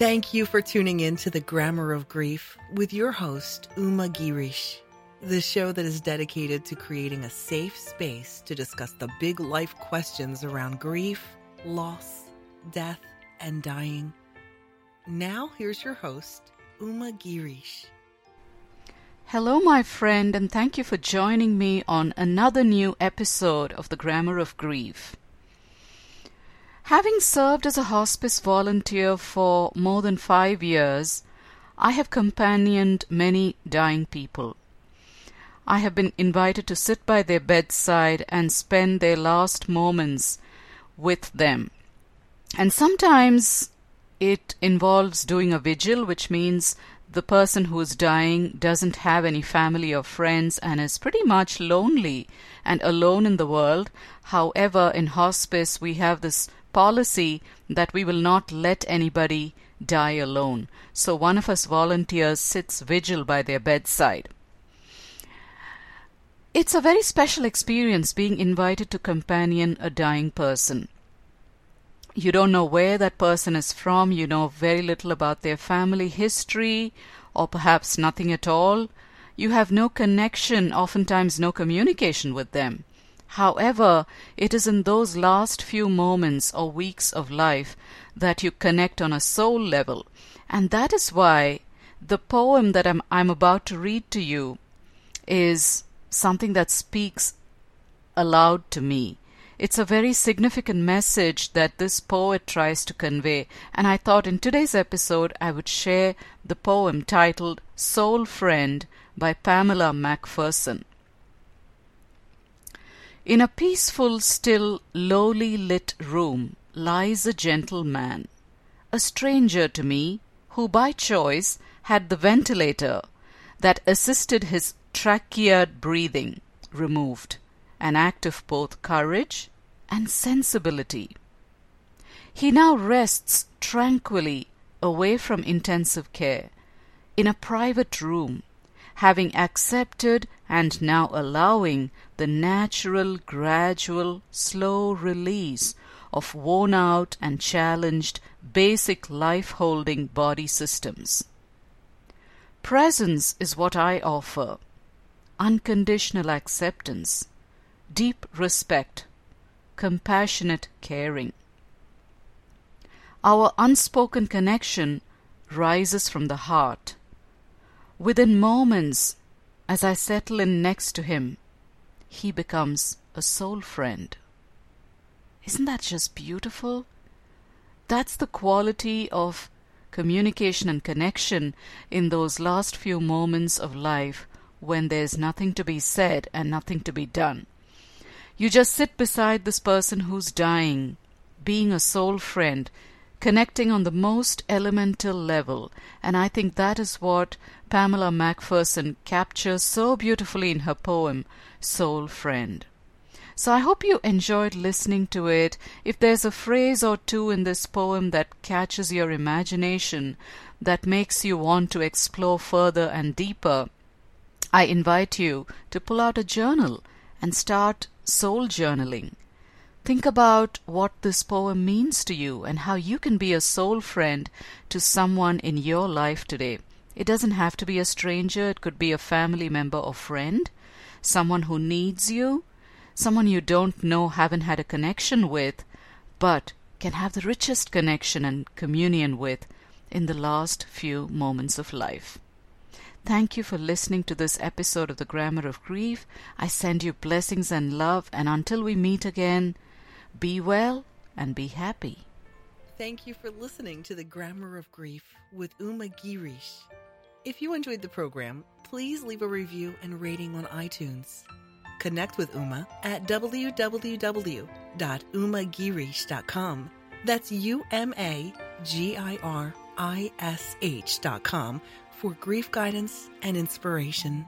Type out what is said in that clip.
Thank you for tuning in to the Grammar of Grief with your host, Uma Girish, the show that is dedicated to creating a safe space to discuss the big life questions around grief, loss, death, and dying. Now, here's your host, Uma Girish. Hello, my friend, and thank you for joining me on another new episode of the Grammar of Grief. Having served as a hospice volunteer for more than five years, I have companioned many dying people. I have been invited to sit by their bedside and spend their last moments with them. And sometimes it involves doing a vigil, which means the person who is dying doesn't have any family or friends and is pretty much lonely and alone in the world. However, in hospice, we have this policy that we will not let anybody die alone. So one of us volunteers sits vigil by their bedside. It's a very special experience being invited to companion a dying person. You don't know where that person is from, you know very little about their family history, or perhaps nothing at all. You have no connection, oftentimes no communication with them. However, it is in those last few moments or weeks of life that you connect on a soul level. And that is why the poem that I'm, I'm about to read to you is something that speaks aloud to me. It's a very significant message that this poet tries to convey, and I thought in today's episode I would share the poem titled Soul Friend by Pamela McPherson. In a peaceful, still, lowly lit room lies a gentleman, a stranger to me, who by choice had the ventilator that assisted his trachead breathing removed, an act of both courage and sensibility. He now rests tranquilly away from intensive care in a private room having accepted and now allowing the natural, gradual, slow release of worn out and challenged basic life holding body systems. Presence is what I offer, unconditional acceptance, deep respect, compassionate caring. Our unspoken connection rises from the heart Within moments, as I settle in next to him, he becomes a soul friend. Isn't that just beautiful? That's the quality of communication and connection in those last few moments of life when there's nothing to be said and nothing to be done. You just sit beside this person who's dying, being a soul friend, connecting on the most elemental level, and I think that is what Pamela MacPherson captures so beautifully in her poem, Soul Friend. So I hope you enjoyed listening to it. If there's a phrase or two in this poem that catches your imagination, that makes you want to explore further and deeper, I invite you to pull out a journal and start soul journaling. Think about what this poem means to you and how you can be a soul friend to someone in your life today. It doesn't have to be a stranger, it could be a family member or friend, someone who needs you, someone you don't know, haven't had a connection with, but can have the richest connection and communion with in the last few moments of life. Thank you for listening to this episode of the Grammar of Grief. I send you blessings and love, and until we meet again, be well and be happy. Thank you for listening to the Grammar of Grief with Uma Girish. If you enjoyed the program, please leave a review and rating on iTunes. Connect with Uma at www.umagirish.com. That's U M A G I R I S H.com for grief guidance and inspiration.